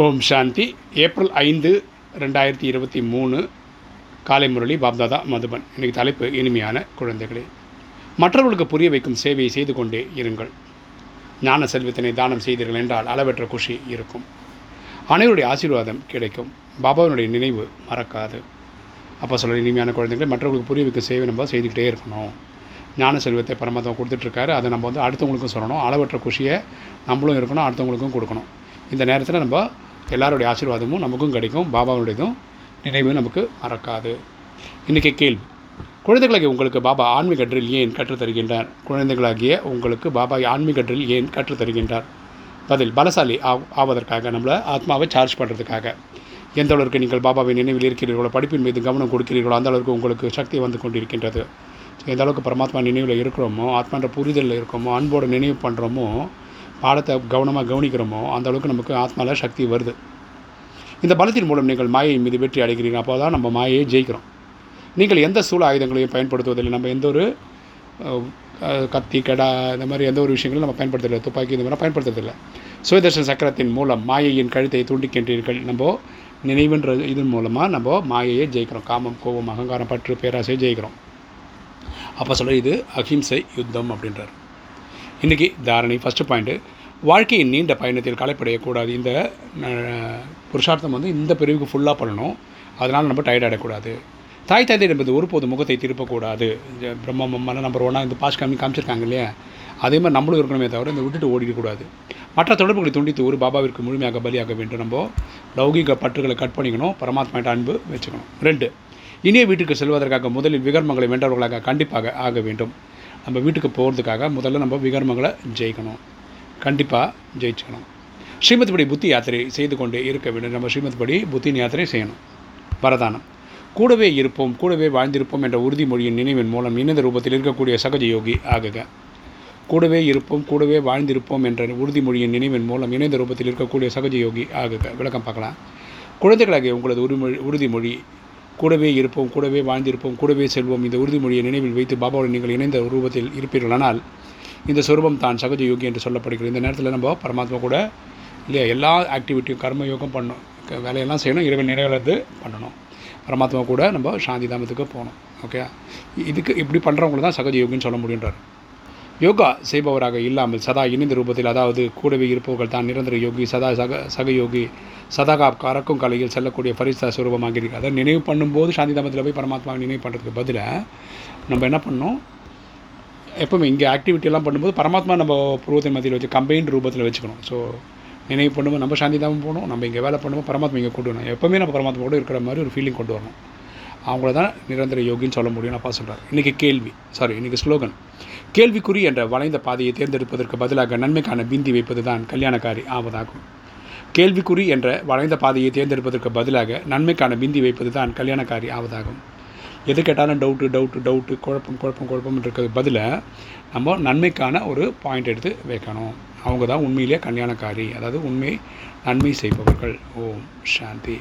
ஓம் சாந்தி. April ஐந்து ரெண்டாயிரத்தி இருபத்தி மூணு காலை முரளி பாப்தாதா மதுபன். இன்றைக்கு தலைப்பு இனிமையான குழந்தைகளே. மற்றவர்களுக்கு புரிய வைக்கும் சேவையை செய்து கொண்டே இருங்கள். ஞான செல்வத்தினை தானம் செய்தீர்கள் என்றால் அளவற்ற குஷி இருக்கும். அனைவருடைய ஆசீர்வாதம் கிடைக்கும். பாபாவினுடைய நினைவு மறக்காது. அப்போ சொல்ல இனிமையான குழந்தைகளை மற்றவர்களுக்கு புரிய வைக்கும் சேவை நம்ம செய்துக்கிட்டே இருக்கணும். ஞான செல்வத்தை பரமாத்மா கொடுத்துட்ருக்காரு அதை நம்ம வந்து அடுத்தவங்களுக்கும் சொல்லணும். அளவற்ற குஷியை நம்மளும் இருக்கணும் அடுத்தவங்களுக்கும் கொடுக்கணும். இந்த நேரத்தில் நம்ம எல்லாருடைய ஆசீர்வாதமும் நமக்கும் கிடைக்கும் பாபாவுடையதும் நினைவும் நமக்கு மறக்காது. இன்றைக்கி கேள்வி. குழந்தைகளாகிய உங்களுக்கு பாபா ஆன்மீக கற்றில் ஏன் கற்றுத்தருகின்றார் குழந்தைகளாகிய உங்களுக்கு பாபா ஆன்மீக கற்றில் ஏன் கற்றுத்தருகின்றார் பதில் பலசாலி ஆவ் ஆவதற்காக நம்மளை ஆத்மாவை சார்ஜ் பண்ணுறதுக்காக எந்த அளவுக்கு நீங்கள் பாபாவை நினைவில் இருக்கிறீர்களோ படிப்பின் மீது கவனம் கொடுக்கிறீர்களோ அந்த அளவுக்கு உங்களுக்கு சக்தி வந்து கொண்டிருக்கின்றது. எந்த அளவுக்கு பரமாத்மா நினைவில் இருக்கிறோமோ ஆத்மான்ற புரிதலில் இருக்கோமோ அன்போடு நினைவு பண்ணுறோமோ பாடத்தை கவனமாக கவனிக்கிறோமோ அந்த அளவுக்கு நமக்கு ஆத்மாவில் சக்தி வருது. இந்த பலத்தின் மூலம் நீங்கள் மாயை மீது வெற்றி அடைகிறீங்க அப்போ தான் நம்ம மாயையை ஜெயிக்கிறோம். நீங்கள் எந்த சூழ ஆயுதங்களையும் பயன்படுத்துவதில்லை. நம்ம எந்த ஒரு கத்தி கடா இந்த மாதிரி எந்த ஒரு விஷயங்களும் நம்ம பயன்படுத்தலை துப்பாக்கி இந்த மாதிரி பயன்படுத்துறதில்லை. சுயதர்ஷன சக்கரத்தின் மூலம் மாயையின் கழுத்தை தூண்டிக்கின்றீர்கள் நம்ம நினைவுன்ற இதன் மூலமாக நம்ம மாயையை ஜெயிக்கிறோம். காமம் கோபம் அகங்காரம் பற்று பேராசையை ஜெயிக்கிறோம். அப்போ சொல்ல இது அஹிம்சை யுத்தம் அப்படின்றார். இன்றைக்கி தாரணை ஃபஸ்ட்டு பாயிண்ட்டு வாழ்க்கையின் நீண்ட பயணத்தில் களைப்படையக்கூடாது. இந்த புருஷார்த்தம் வந்து இந்த பிரிவுக்கு ஃபுல்லாக பண்ணணும். அதனால் நம்ம டயர்ட் ஆகிடக்கூடாது தாய் தந்தை என்பது ஒருபோது முகத்தை திருப்பக்கூடாது. பிரம்ம மம்மன நம்பர் ஒன்னாக இந்த பாஸ் காமி காமிச்சிருக்காங்க இல்லையா? அதே மாதிரி நம்மளும் இருக்கணுமே தவிர இந்த விட்டுட்டு ஓடிடக்கூடாது மற்ற தொடர்புகளை துண்டித்து ஒரு பாபாவிற்கு முழுமையாக பலியாக வேண்டும். நம்ம லௌகிக பற்றுகளை கட் பண்ணிக்கணும். பரமாத்மாட்ட அன்பு வச்சுக்கணும். ரெண்டு இனிய வீட்டுக்கு செல்வதற்காக முதலில் விகர்மங்களை வென்றவர்களாக கண்டிப்பாக ஆக வேண்டும். நம்ம வீட்டுக்கு போகிறதுக்காக முதல்ல நம்ம விகர்மங்களை ஜெயிக்கணும். கண்டிப்பாக ஜெயிச்சுக்கணும். ஸ்ரீமத்படி புத்தி யாத்திரை செய்து கொண்டே இருக்க வேண்டும். நம்ம ஸ்ரீமத்படி புத்தி யாத்திரை செய்யணும். வரதானம். கூடவே இருப்போம் கூடவே வாழ்ந்திருப்போம் என்ற உறுதிமொழியின் நினைவின் மூலம் இணைந்த ரூபத்தில் இருக்கக்கூடிய சகஜ யோகி ஆகுக. கூடவே இருப்போம் கூடவே வாழ்ந்திருப்போம் என்ற உறுதிமொழியின் நினைவின் மூலம் இணைந்த ரூபத்தில் இருக்கக்கூடிய சகஜ யோகி ஆகுக. விளக்கம் பார்க்கலாம். குழந்தைகளாகிய உங்களது உரிமொழி உறுதிமொழி கூடவே இருப்போம் கூடவே வாழ்ந்திருப்போம் கூடவே செல்வோம். இந்த உறுதிமொழியை நினைவில் வைத்து பாபாவுடன் நீங்கள் இணைந்த ரூபத்தில் இருப்பீர்களானால் இந்த சொரூபம் தான் சகஜ யோகி என்று சொல்லப்படுகிறது. இந்த நேரத்தில் நம்ம பரமாத்மா கூட இல்லையா எல்லா ஆக்டிவிட்டியும் கர்ம யோகம் பண்ணணும். வேலையெல்லாம் செய்யணும் இரவு நிறைவேறது பண்ணணும். பரமாத்மா கூட நம்ம சாந்தி தாமத்துக்கு போகணும். ஓகே இதுக்கு இப்படி பண்ணுறவங்கள தான் சகஜ யோகின்னு சொல்ல முடியுன்றார் யோகா செய்பவராக இல்லாமல் சதா இணைந்த ரூபத்தில் அதாவது கூடவே இருப்பவர்கள் தான் நிரந்தர யோகி சதா சக சகயோகி சதாகா கறக்கும் கலையில் செல்லக்கூடிய பரிசா சுரூபமாக இருக்குது அதை நினைவு பண்ணும்போது சாந்தி தாமத்தில் போய் பரமாத்மா நினைவு பண்ணுறதுக்கு பதிலாக நம்ம என்ன பண்ணோம் எப்பவுமே இங்கே ஆக்டிவிட்டியெல்லாம் பண்ணும்போது பரமாத்மா நம்ம புருவத்தின் மத்தியில் வச்சு கம்பைன்ட் ரூபத்தில் வச்சுக்கணும். ஸோ நினைவு பண்ணும்போது நம்ம சாந்தி தாமம் போகணும் நம்ம இங்கே வேலை பண்ணும்போது பரமாத்மா இங்கே கொண்டு வரணும். எப்போவுமே நம்ம பரமாத்மா கூட இருக்கிற மாதிரி ஒரு ஃபீலிங் கொண்டு வரணும். அவங்கள தான் நிரந்தர யோகின்னு சொல்ல முடியும் அப்பா சொல்கிறார் இன்றைக்கி கேள்வி சாரி இன்றைக்கி ஸ்லோகன் கேள்விக்குறி என்ற வளைந்த பாதையை தேர்ந்தெடுப்பதற்கு பதிலாக நன்மைக்கான பிந்தி வைப்பது தான் கல்யாணக்காரி ஆவதாகும். கேள்விக்குறி என்ற வளைந்த பாதையை தேர்ந்தெடுப்பதற்கு பதிலாக நன்மைக்கான பிந்தி வைப்பது தான் கல்யாணக்காரி ஆவதாகும். எது கேட்டாலும் டவுட்டு டவுட்டு டவுட்டு குழப்பம் குழப்பம் குழப்பம் இருக்கிறது பதிலாக நம்ம நன்மைக்கான ஒரு பாயிண்ட் எடுத்து வைக்கணும். அவங்க தான் உண்மையிலேயே கல்யாணக்காரி அதாவது உண்மை நன்மை செய்பவர்கள். ஓம் சாந்தி.